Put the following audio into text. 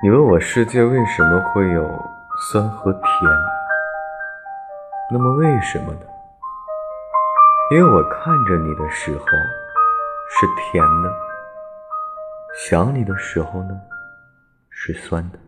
你问我世界为什么会有酸和甜那么为什么呢？因为我看着你的时候是甜的想你的时候呢是酸的。